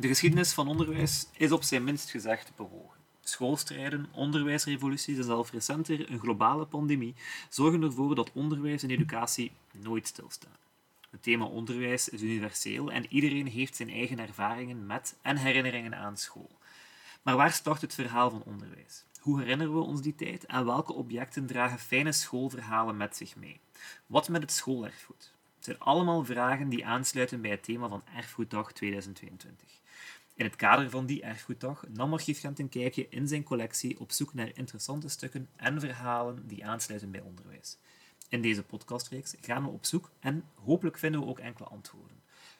De geschiedenis van onderwijs is op zijn minst gezegd bewogen. Schoolstrijden, onderwijsrevoluties en zelfs recenter een globale pandemie zorgen ervoor dat onderwijs en educatie nooit stilstaan. Het thema onderwijs is universeel en iedereen heeft zijn eigen ervaringen met en herinneringen aan school. Maar waar start het verhaal van onderwijs? Hoe herinneren we ons die tijd en welke objecten dragen fijne schoolverhalen met zich mee? Wat met het schoolerfgoed? Het zijn allemaal vragen die aansluiten bij het thema van Erfgoeddag 2022. In het kader van die Erfgoeddag nam Archief Gent een kijkje in zijn collectie op zoek naar interessante stukken en verhalen die aansluiten bij onderwijs. In deze podcastreeks gaan we op zoek en hopelijk vinden we ook enkele antwoorden.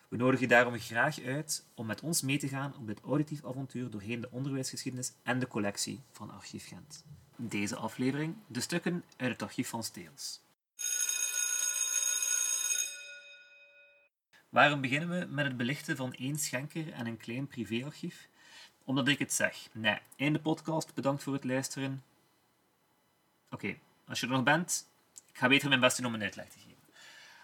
We nodigen je daarom graag uit om met ons mee te gaan op dit auditief avontuur doorheen de onderwijsgeschiedenis en de collectie van Archief Gent. Deze aflevering de stukken uit het archief van Steels. Waarom beginnen we met het belichten van één schenker en een klein privéarchief? Omdat ik het zeg. Nee, in de podcast, bedankt voor het luisteren. Oké, als je er nog bent, ik ga beter mijn best doen om een uitleg te geven.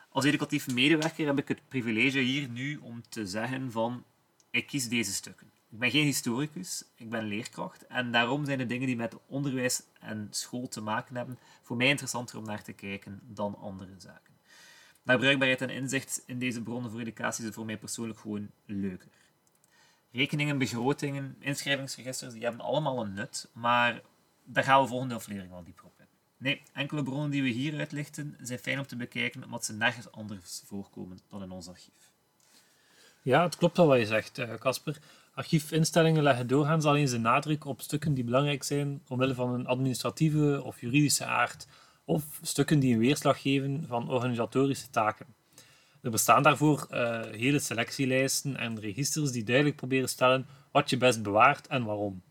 Als educatief medewerker heb ik het privilege hier nu om te zeggen van ik kies deze stukken. Ik ben geen historicus, ik ben leerkracht en daarom zijn de dingen die met onderwijs en school te maken hebben voor mij interessanter om naar te kijken dan andere zaken. Maar bruikbaarheid en inzicht in deze bronnen voor educatie is voor mij persoonlijk gewoon leuker. Rekeningen, begrotingen, inschrijvingsregisters, die hebben allemaal een nut, maar daar gaan we volgende aflevering wel dieper op in. Nee, enkele bronnen die we hier uitlichten zijn fijn om te bekijken, omdat ze nergens anders voorkomen dan in ons archief. Ja, het klopt wel wat je zegt, eh, Casper. Archiefinstellingen leggen doorgaans alleen de nadruk op stukken die belangrijk zijn omwille van een administratieve of juridische aard, of stukken die een weerslag geven van organisatorische taken. Er bestaan daarvoor uh, hele selectielijsten en registers die duidelijk proberen stellen wat je best bewaart en waarom.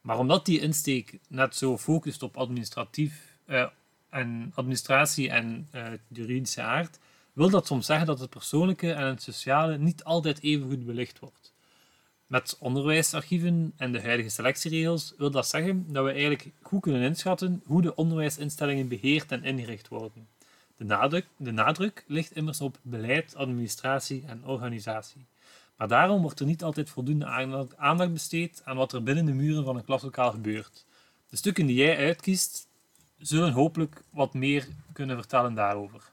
Maar omdat die insteek net zo focust op administratief uh, en administratie en uh, juridische aard, wil dat soms zeggen dat het persoonlijke en het sociale niet altijd even goed belicht wordt. Met onderwijsarchieven en de huidige selectieregels wil dat zeggen dat we eigenlijk goed kunnen inschatten hoe de onderwijsinstellingen beheerd en ingericht worden. De nadruk, de nadruk ligt immers op beleid, administratie en organisatie. Maar daarom wordt er niet altijd voldoende aandacht besteed aan wat er binnen de muren van een klaslokaal gebeurt. De stukken die jij uitkiest, zullen hopelijk wat meer kunnen vertellen daarover.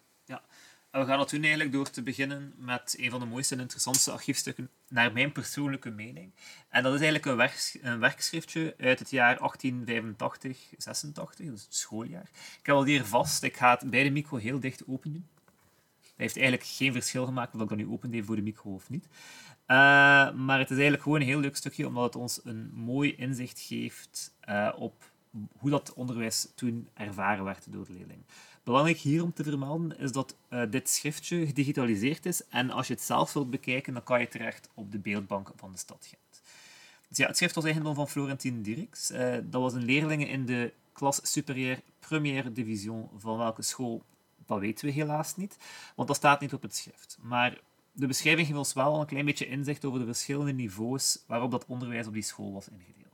We gaan dat doen eigenlijk door te beginnen met een van de mooiste en interessantste archiefstukken, naar mijn persoonlijke mening. En dat is eigenlijk een, werk, een werkschriftje uit het jaar 1885, 86, dus het schooljaar. Ik heb al hier vast, ik ga het bij de micro heel dicht open doen. Dat heeft eigenlijk geen verschil gemaakt of ik dat nu open voor de micro of niet. Uh, maar het is eigenlijk gewoon een heel leuk stukje, omdat het ons een mooi inzicht geeft uh, op hoe dat onderwijs toen ervaren werd door de leerling. Belangrijk hier om te vermelden is dat uh, dit schriftje gedigitaliseerd is en als je het zelf wilt bekijken, dan kan je terecht op de beeldbank van de stad Gent. Dus ja, het schrift was eigendom van Florentine Dirks. Uh, dat was een leerling in de klas superieur première division van welke school, dat weten we helaas niet, want dat staat niet op het schrift. Maar de beschrijving geeft ons wel een klein beetje inzicht over de verschillende niveaus waarop dat onderwijs op die school was ingedeeld.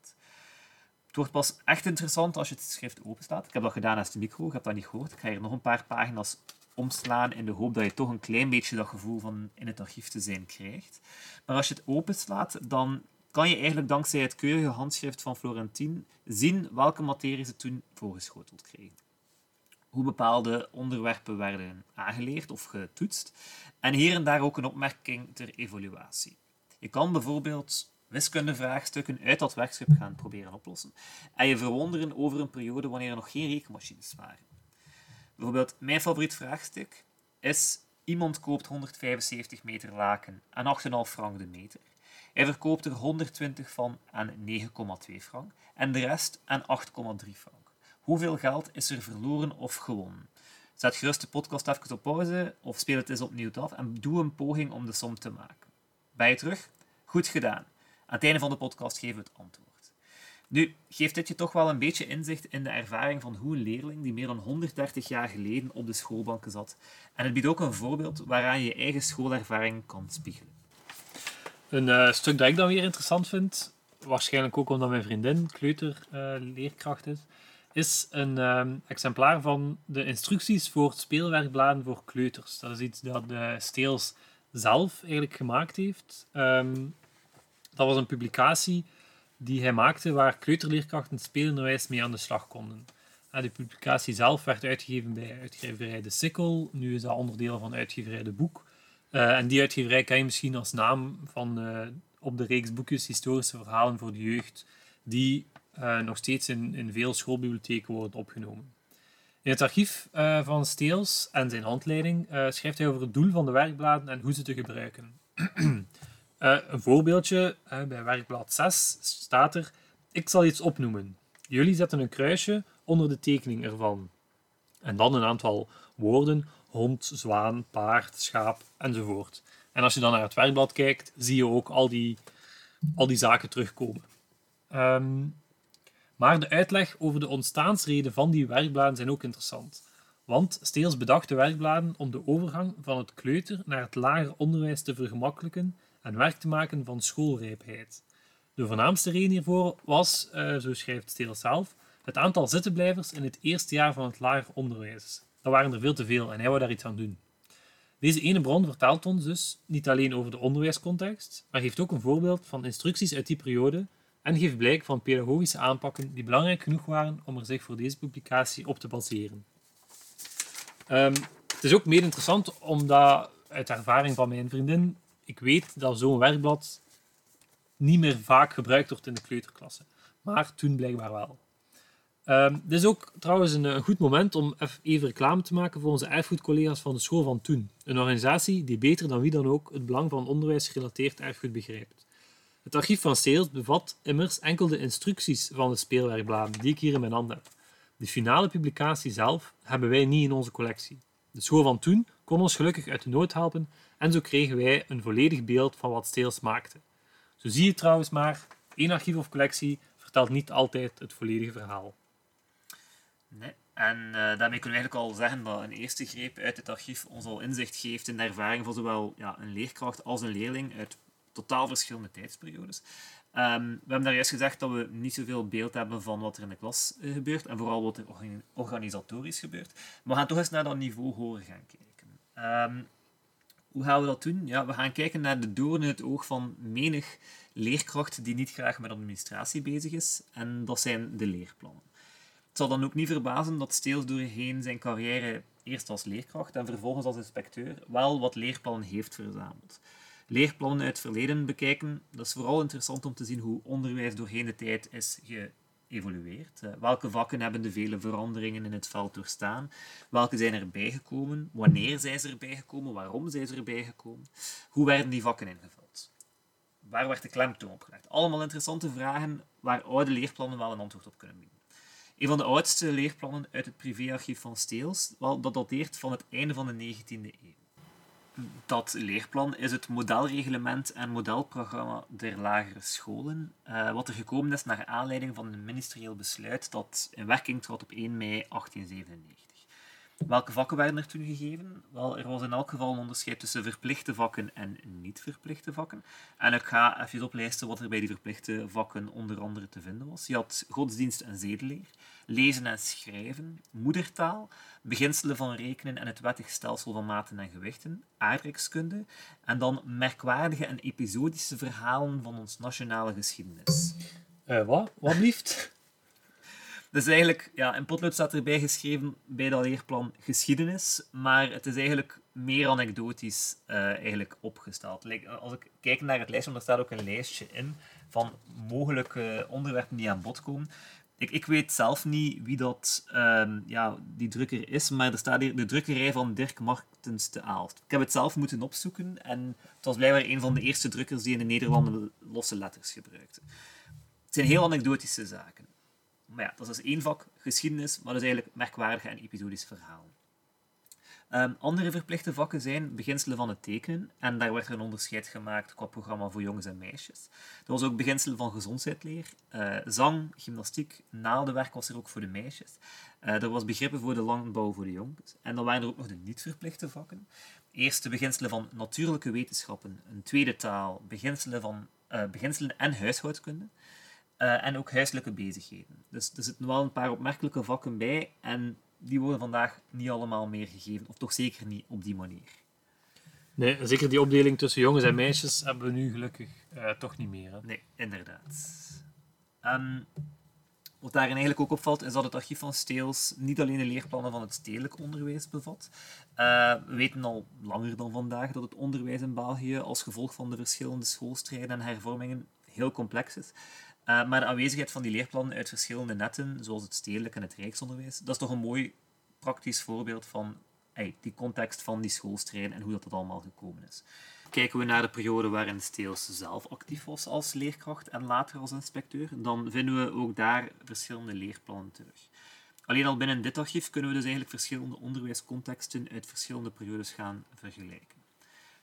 Wordt pas echt interessant als je het schrift openstaat. Ik heb dat gedaan als de micro, ik heb dat niet gehoord. Ik ga hier nog een paar pagina's omslaan in de hoop dat je toch een klein beetje dat gevoel van in het archief te zijn krijgt. Maar als je het openslaat, dan kan je eigenlijk dankzij het keurige handschrift van Florentine zien welke materie ze toen voorgeschoteld kregen. Hoe bepaalde onderwerpen werden aangeleerd of getoetst. En hier en daar ook een opmerking ter evaluatie. Je kan bijvoorbeeld wiskundevraagstukken uit dat werkschrift gaan proberen oplossen. En je verwonderen over een periode wanneer er nog geen rekenmachines waren. Bijvoorbeeld, mijn favoriet vraagstuk is: iemand koopt 175 meter laken aan 8,5 frank de meter. Hij verkoopt er 120 van aan 9,2 frank en de rest aan 8,3 frank. Hoeveel geld is er verloren of gewonnen? Zet gerust de podcast even op pauze of speel het eens opnieuw af en doe een poging om de som te maken. Ben je terug? Goed gedaan. Aan het einde van de podcast geven we het antwoord. Nu, geeft dit je toch wel een beetje inzicht in de ervaring van hoe een leerling die meer dan 130 jaar geleden op de schoolbanken zat. En het biedt ook een voorbeeld waaraan je je eigen schoolervaring kan spiegelen. Een uh, stuk dat ik dan weer interessant vind, waarschijnlijk ook omdat mijn vriendin kleuterleerkracht uh, is, is een uh, exemplaar van de instructies voor speelwerkbladen voor kleuters. Dat is iets dat Steels zelf eigenlijk gemaakt heeft. Um, dat was een publicatie die hij maakte waar kleuterleerkrachten spelenderwijs mee aan de slag konden. De publicatie zelf werd uitgegeven bij uitgeverij De Sikkel. Nu is dat onderdeel van uitgeverij De Boek. Uh, en die uitgeverij ken je misschien als naam van uh, op de reeks boekjes historische verhalen voor de jeugd, die uh, nog steeds in, in veel schoolbibliotheken worden opgenomen. In het archief van Steels en zijn handleiding schrijft hij over het doel van de werkbladen en hoe ze te gebruiken. een voorbeeldje, bij werkblad 6 staat er: Ik zal iets opnoemen. Jullie zetten een kruisje onder de tekening ervan. En dan een aantal woorden: hond, zwaan, paard, schaap enzovoort. En als je dan naar het werkblad kijkt, zie je ook al die, al die zaken terugkomen. Ehm, maar de uitleg over de ontstaansreden van die werkbladen zijn ook interessant. Want Steels bedacht de werkbladen om de overgang van het kleuter naar het lager onderwijs te vergemakkelijken en werk te maken van schoolrijpheid. De voornaamste reden hiervoor was, uh, zo schrijft Steels zelf, het aantal zittenblijvers in het eerste jaar van het lager onderwijs. Dat waren er veel te veel en hij wou daar iets aan doen. Deze ene bron vertelt ons dus niet alleen over de onderwijscontext, maar geeft ook een voorbeeld van instructies uit die periode en geeft blijk van pedagogische aanpakken die belangrijk genoeg waren om er zich voor deze publicatie op te baseren. Um, het is ook meer interessant omdat, uit ervaring van mijn vriendin, ik weet dat zo'n werkblad niet meer vaak gebruikt wordt in de kleuterklasse. Maar toen blijkbaar wel. Um, dit is ook trouwens een, goed moment om even reclame te maken voor onze erfgoedcollega's van de School van Toen. Een organisatie die beter dan wie dan ook het belang van onderwijsgerelateerd erfgoed begrijpt. Het archief van Steels bevat immers enkel de instructies van de speelwerkbladen die ik hier in mijn hand heb. De finale publicatie zelf hebben wij niet in onze collectie. De School van Toen kon ons gelukkig uit de nood helpen en zo kregen wij een volledig beeld van wat Steels maakte. Zo zie je trouwens maar, één archief of collectie vertelt niet altijd het volledige verhaal. Nee. En uh, daarmee kunnen we eigenlijk al zeggen dat een eerste greep uit het archief ons al inzicht geeft in de ervaring van zowel ja, een leerkracht als een leerling uit totaal verschillende tijdsperiodes. Um, we hebben daar juist gezegd dat we niet zoveel beeld hebben van wat er in de klas uh, gebeurt en vooral wat er organisatorisch gebeurt. Maar we gaan toch eens naar dat niveau hoger gaan kijken. Um, hoe gaan we dat doen? Ja, we gaan kijken naar de doorn in het oog van menig leerkracht die niet graag met administratie bezig is. En dat zijn de leerplannen. Het zal dan ook niet verbazen dat Steels doorheen zijn carrière eerst als leerkracht en vervolgens als inspecteur wel wat leerplannen heeft verzameld. Leerplannen uit het verleden bekijken, dat is vooral interessant om te zien hoe onderwijs doorheen de tijd is geëvolueerd. Eh, welke vakken hebben de vele veranderingen in het veld doorstaan? Welke zijn erbij gekomen? Wanneer zijn ze erbij gekomen? Waarom zijn ze erbij gekomen? Hoe werden die vakken ingevuld? Waar werd de klemtoon op gelegd? Allemaal interessante vragen waar oude leerplannen wel een antwoord op kunnen bieden. Een van de oudste leerplannen uit het privéarchief van Steels, dat dateert van het einde van de 19e eeuw. Dat leerplan is het modelreglement en modelprogramma der lagere scholen, uh, wat er gekomen is naar aanleiding van een ministerieel besluit dat in werking trad op 1 mei 1897. Welke vakken werden er toen gegeven? Wel, er was in elk geval een onderscheid tussen verplichte vakken en niet verplichte vakken. En ik ga even oplijsten wat er bij die verplichte vakken onder andere te vinden was. Je had godsdienst en zedeleer, lezen en schrijven, moedertaal, beginselen van rekenen en het wettig stelsel van maten en gewichten, aardrijkskunde en dan merkwaardige en episodische verhalen van ons nationale geschiedenis. Uh, wat? Wat lieft? Dus eigenlijk, ja, in potlood staat erbij geschreven bij dat leerplan geschiedenis, maar het is eigenlijk meer anekdotisch uh, eigenlijk opgesteld. Als ik kijk naar het lijstje, er staat ook een lijstje in van mogelijke onderwerpen die aan bod komen. Ik, ik weet zelf niet wie dat, um, ja, die drukker is, maar er staat hier de drukkerij van Dirk Martens te Aalst. Ik heb het zelf moeten opzoeken en het was blijkbaar een van de eerste drukkers die in de Nederlanden losse letters gebruikte. Het zijn heel anekdotische zaken. Maar ja, dat is dus één vak, geschiedenis, maar dat is eigenlijk merkwaardige en episodische verhalen. Um, andere verplichte vakken zijn beginselen van het tekenen, en daar werd er een onderscheid gemaakt qua programma voor jongens en meisjes. Er was ook beginselen van gezondheidsleer, uh, zang, gymnastiek, naaldenwerk was er ook voor de meisjes. Uh, er was begrippen voor de landbouw voor de jongens. En dan waren er ook nog de niet-verplichte vakken. Eerst de beginselen van natuurlijke wetenschappen, een tweede taal, beginselen, van, uh, beginselen en huishoudkunde. Uh, en ook huiselijke bezigheden. Dus er zitten wel een paar opmerkelijke vakken bij en die worden vandaag niet allemaal meer gegeven, of toch zeker niet op die manier. Nee, zeker die opdeling tussen jongens en meisjes hebben we nu gelukkig eh, toch niet meer. Hè? Nee, inderdaad. En wat daarin eigenlijk ook opvalt, is dat het archief van Steels niet alleen de leerplannen van het stedelijk onderwijs bevat. Eh, we weten al langer dan vandaag dat het onderwijs in België als gevolg van de verschillende schoolstrijden en hervormingen heel complex is. Eh, maar de aanwezigheid van die leerplannen uit verschillende netten, zoals het stedelijk en het rijksonderwijs, dat is toch een mooi praktisch voorbeeld van ey, die context van die schoolstrijden en hoe dat, dat allemaal gekomen is. Kijken we naar de periode waarin Steels zelf actief was als leerkracht en later als inspecteur, dan vinden we ook daar verschillende leerplannen terug. Alleen al binnen dit archief kunnen we dus eigenlijk verschillende onderwijscontexten uit verschillende periodes gaan vergelijken.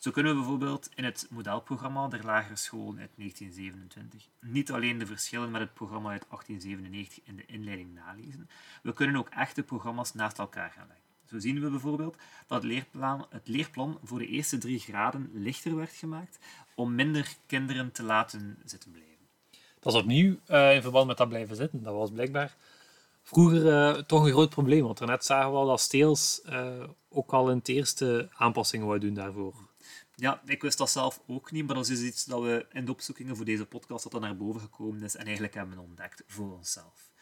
Zo kunnen we bijvoorbeeld in het modelprogramma der lagere scholen uit 1927 niet alleen de verschillen met het programma uit 1897 in de inleiding nalezen, we kunnen ook echte programma's naast elkaar gaan leggen. Zo zien we bijvoorbeeld dat het leerplan, het leerplan voor de eerste drie graden lichter werd gemaakt om minder kinderen te laten zitten blijven. Dat is opnieuw uh, in verband met dat blijven zitten. Dat was blijkbaar vroeger uh, toch een groot probleem. Want daarnet zagen we al dat Steels uh, ook al een eerste aanpassingen wou doen daarvoor. Ja, ik wist dat zelf ook niet, maar dat is dus iets dat we in de opzoekingen voor deze podcast dat er naar boven gekomen is en eigenlijk hebben ontdekt voor onszelf.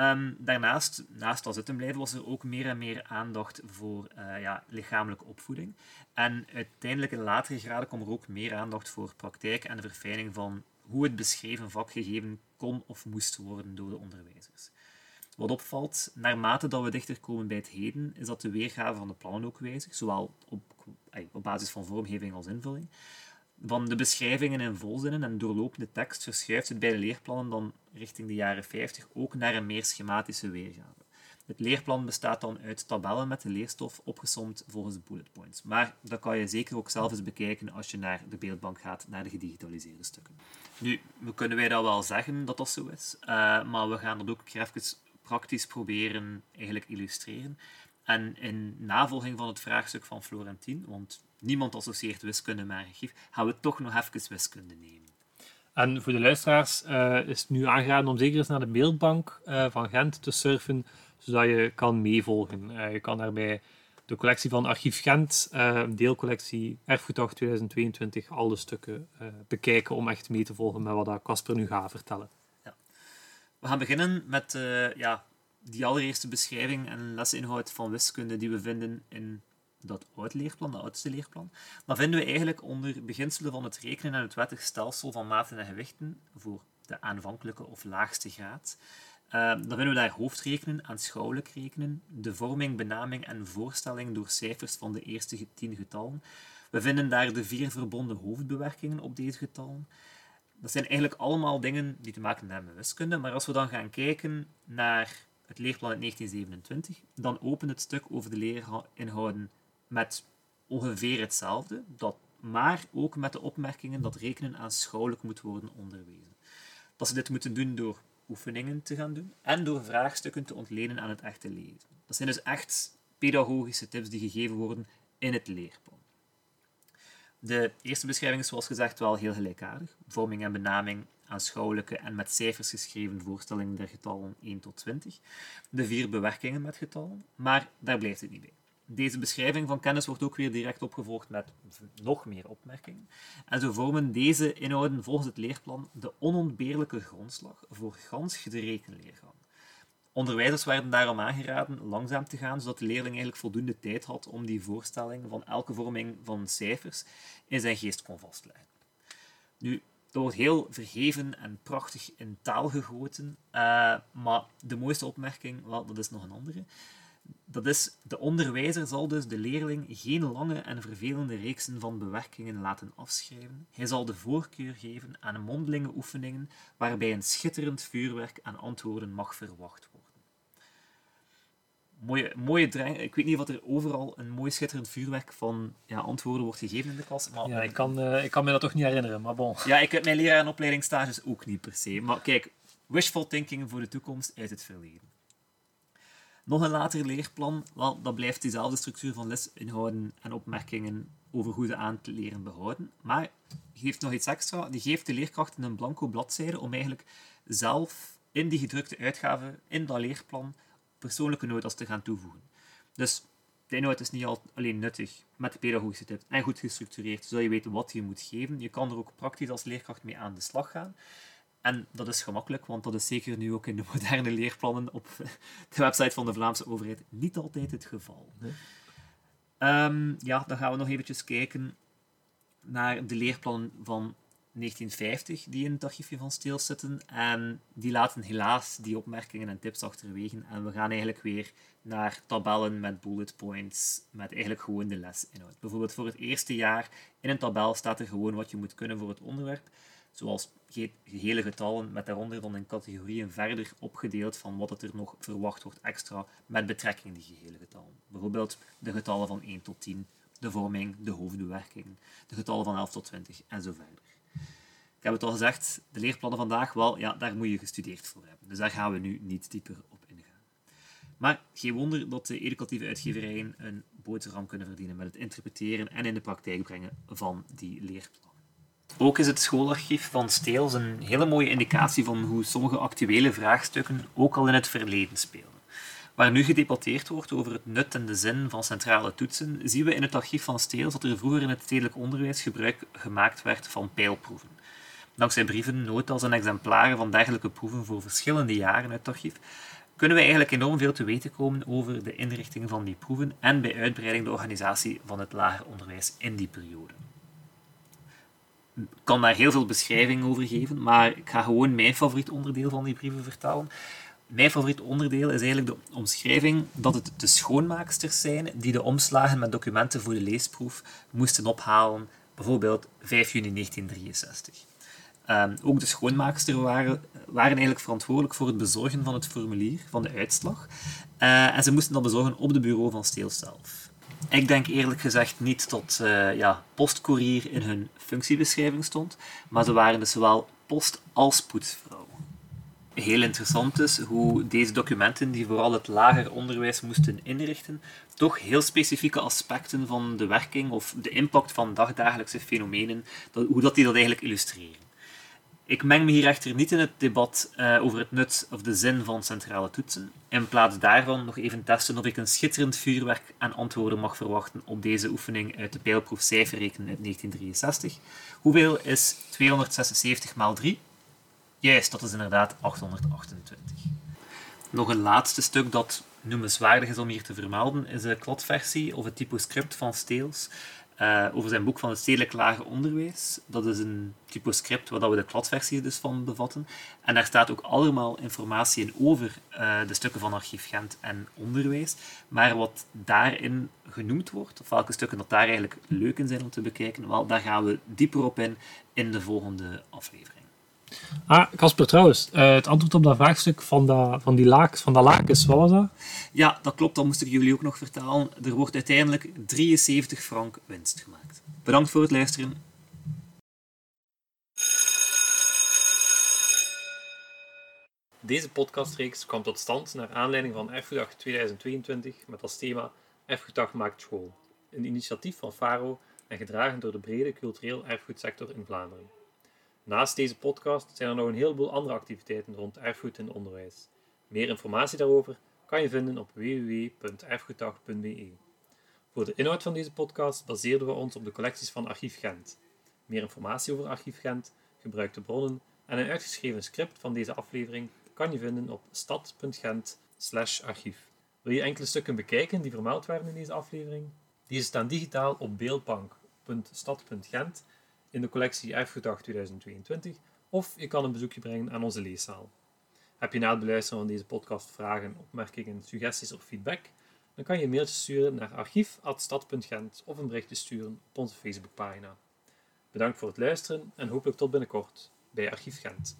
Um, daarnaast, naast dat zitten blijven, was er ook meer en meer aandacht voor uh, ja, lichamelijke opvoeding. En uiteindelijk in latere graden kwam er ook meer aandacht voor praktijk en de verfijning van hoe het beschreven vak gegeven kon of moest worden door de onderwijzers. Wat opvalt, naarmate dat we dichter komen bij het heden, is dat de weergave van de plannen ook wijzigt, zowel op, op basis van vormgeving als invulling. Van de beschrijvingen in volzinnen en doorlopende tekst verschuift het bij de leerplannen dan richting de jaren 50 ook naar een meer schematische weergave. Het leerplan bestaat dan uit tabellen met de leerstof opgesomd volgens bullet points. Maar dat kan je zeker ook zelf eens bekijken als je naar de beeldbank gaat, naar de gedigitaliseerde stukken. Nu, kunnen wij dat wel zeggen dat dat zo is, uh, maar we gaan dat ook even praktisch proberen eigenlijk illustreren. En in navolging van het vraagstuk van Florentien, want niemand associeert wiskunde met archief, gaan we toch nog even wiskunde nemen. En voor de luisteraars uh, is het nu aangeraden om zeker eens naar de beeldbank uh, van Gent te surfen, zodat je kan meevolgen. Uh, je kan daarbij de collectie van Archief Gent, deelcollectie Erfgoeddag 2022, alle stukken bekijken om echt mee te volgen met wat Casper nu gaat vertellen. We gaan beginnen met ja, die allereerste beschrijving en lesinhoud van wiskunde die we vinden in dat oud leerplan, dat oudste leerplan, dan vinden we eigenlijk onder beginselen van het rekenen en het wettig stelsel van maten en gewichten voor de aanvankelijke of laagste graad. Uh, dan vinden we daar hoofdrekenen, aanschouwelijk rekenen, de vorming, benaming en voorstelling door cijfers van de eerste tien getallen. We vinden daar de vier verbonden hoofdbewerkingen op deze getallen. Dat zijn eigenlijk allemaal dingen die te maken hebben met wiskunde, maar als we dan gaan kijken naar het leerplan uit 1927, dan opent het stuk over de leerinhouden met ongeveer hetzelfde, dat, maar ook met de opmerkingen dat rekenen aanschouwelijk moet worden onderwezen. Dat ze dit moeten doen door oefeningen te gaan doen en door vraagstukken te ontlenen aan het echte lezen. Dat zijn dus echt pedagogische tips die gegeven worden in het leerplan. De eerste beschrijving is zoals gezegd wel heel gelijkaardig. Vorming en benaming, aanschouwelijke en met cijfers geschreven voorstellingen der getallen 1 tot 20. De vier bewerkingen met getallen, maar daar blijft het niet bij. Deze beschrijving van kennis wordt ook weer direct opgevolgd met nog meer opmerkingen. En zo vormen deze inhouden volgens het leerplan de onontbeerlijke grondslag voor gans de rekenleergang. Onderwijzers werden daarom aangeraden langzaam te gaan, zodat de leerling eigenlijk voldoende tijd had om die voorstelling van elke vorming van cijfers in zijn geest kon vastleggen. Nu, dat wordt heel verheven en prachtig in taal gegoten, uh, maar de mooiste opmerking, wel, dat is nog een andere. Dat is, de onderwijzer zal dus de leerling geen lange en vervelende reeksen van bewerkingen laten afschrijven. Hij zal de voorkeur geven aan mondelinge oefeningen waarbij een schitterend vuurwerk aan antwoorden mag verwacht worden. Mooie, mooie drang. Ik weet niet wat er overal een mooi schitterend vuurwerk van ja, antwoorden wordt gegeven in de klas. Maar, ja, ik kan, uh, ik kan me dat toch niet herinneren, maar bon. Ja, ik heb mijn leraar en opleidingsstages ook niet per se. Maar kijk, wishful thinking voor de toekomst uit het verleden. Nog een later leerplan, wel, dat blijft diezelfde structuur van lesinhouden en opmerkingen over hoe ze aan te leren behouden. Maar geeft nog iets extra. Die geeft de leerkrachten een blanco bladzijde om eigenlijk zelf in die gedrukte uitgave, in dat leerplan, persoonlijke notas te gaan toevoegen. Dus de inhoud is niet al, alleen nuttig met de pedagogische tips en goed gestructureerd, zodat je weet wat je moet geven. Je kan er ook praktisch als leerkracht mee aan de slag gaan. En dat is gemakkelijk, want dat is zeker nu ook in de moderne leerplannen op de website van de Vlaamse overheid niet altijd het geval. Ehm, ja, dan gaan we nog eventjes kijken naar de leerplannen van 1950 die in het archiefje van Steels zitten. En die laten helaas die opmerkingen en tips achterwege. En we gaan eigenlijk weer naar tabellen met bullet points, met eigenlijk gewoon de lesinhoud. Bijvoorbeeld voor het eerste jaar in een tabel staat er gewoon wat je moet kunnen voor het onderwerp. Zoals gehele getallen, met daaronder dan in categorieën verder opgedeeld van wat het er nog verwacht wordt extra met betrekking die gehele getallen. Bijvoorbeeld de getallen van 1 tot 10, de vorming, de hoofdbewerking, de getallen van 11 tot 20 en zo verder. Ik heb het al gezegd, de leerplannen vandaag, wel, ja, daar moet je gestudeerd voor hebben. Dus daar gaan we nu niet dieper op ingaan. Maar geen wonder dat de educatieve uitgeverijen een boterham kunnen verdienen met het interpreteren en in de praktijk brengen van die leerplannen. Ook is het schoolarchief van Steels een hele mooie indicatie van hoe sommige actuele vraagstukken ook al in het verleden speelden. Waar nu gedebatteerd wordt over het nut en de zin van centrale toetsen, zien we in het archief van Steels dat er vroeger in het stedelijk onderwijs gebruik gemaakt werd van pijlproeven. Dankzij brieven, notas en exemplaren van dergelijke proeven voor verschillende jaren uit het archief, kunnen we eigenlijk enorm veel te weten komen over de inrichting van die proeven en bij uitbreiding de organisatie van het lager onderwijs in die periode. Ik kan daar heel veel beschrijving over geven, maar ik ga gewoon mijn favoriet onderdeel van die brieven vertalen. Mijn favoriet onderdeel is eigenlijk de omschrijving dat het de schoonmaaksters zijn die de omslagen met documenten voor de leesproef moesten ophalen, bijvoorbeeld 5 juni 1963. Um, ook de schoonmaaksters waren, waren eigenlijk verantwoordelijk voor het bezorgen van het formulier, van de uitslag. Uh, en ze moesten dat bezorgen op de bureau van Steel zelf. Ik denk eerlijk gezegd niet dat uh, ja, postcourier in hun functiebeschrijving stond, maar ze waren dus zowel post- als poetsvrouw. Heel interessant is hoe deze documenten, die vooral het lager onderwijs moesten inrichten, toch heel specifieke aspecten van de werking of de impact van dagdagelijkse fenomenen, hoe dat die dat eigenlijk illustreren. Ik meng me hier echter niet in het debat uh, over het nut of de zin van centrale toetsen. In plaats daarvan nog even testen of ik een schitterend vuurwerk aan antwoorden mag verwachten op deze oefening uit de pijlproef cijferrekenen uit 1963. Hoeveel is 276 maal 3? Juist, dat is inderdaad 828. Nog een laatste stuk dat noemenswaardig is om hier te vermelden, is de kladversie of het typoscript van Steels. Uh, over zijn boek van het stedelijk lager onderwijs. Dat is een typoscript waar we de kladversie dus van bevatten. En daar staat ook allemaal informatie in over uh, de stukken van Archief Gent en onderwijs. Maar wat daarin genoemd wordt, of welke stukken dat daar eigenlijk leuk in zijn om te bekijken, wel, daar gaan we dieper op in in de volgende aflevering. Ah, Casper, trouwens, uh, het antwoord op dat vraagstuk van, dat, van die laak, van dat lakens, wat was dat? Ja, dat klopt, dat moest ik jullie ook nog vertellen. Er wordt uiteindelijk 73 frank winst gemaakt. Bedankt voor het luisteren. Deze podcastreeks kwam tot stand naar aanleiding van Erfgoeddag 2022 met als thema Erfgoeddag maakt school. Een initiatief van FARO en gedragen door de brede cultureel erfgoedsector in Vlaanderen. Naast deze podcast zijn er nog een heleboel andere activiteiten rond erfgoed en onderwijs. Meer informatie daarover kan je vinden op www.erfgoeddag.be. Voor de inhoud van deze podcast baseerden we ons op de collecties van Archief Gent. Meer informatie over Archief Gent, gebruikte bronnen en een uitgeschreven script van deze aflevering kan je vinden op stad.gent/archief. Wil je enkele stukken bekijken die vermeld werden in deze aflevering? Deze staan digitaal op beeldbank.stad.gent in de collectie Erfgoeddag 2022 of je kan een bezoekje brengen aan onze leeszaal. Heb je na het beluisteren van deze podcast vragen, opmerkingen, suggesties of feedback? Dan kan je een mailtje sturen naar archief.stad.gent of een berichtje sturen op onze Facebookpagina. Bedankt voor het luisteren en hopelijk tot binnenkort bij Archief Gent.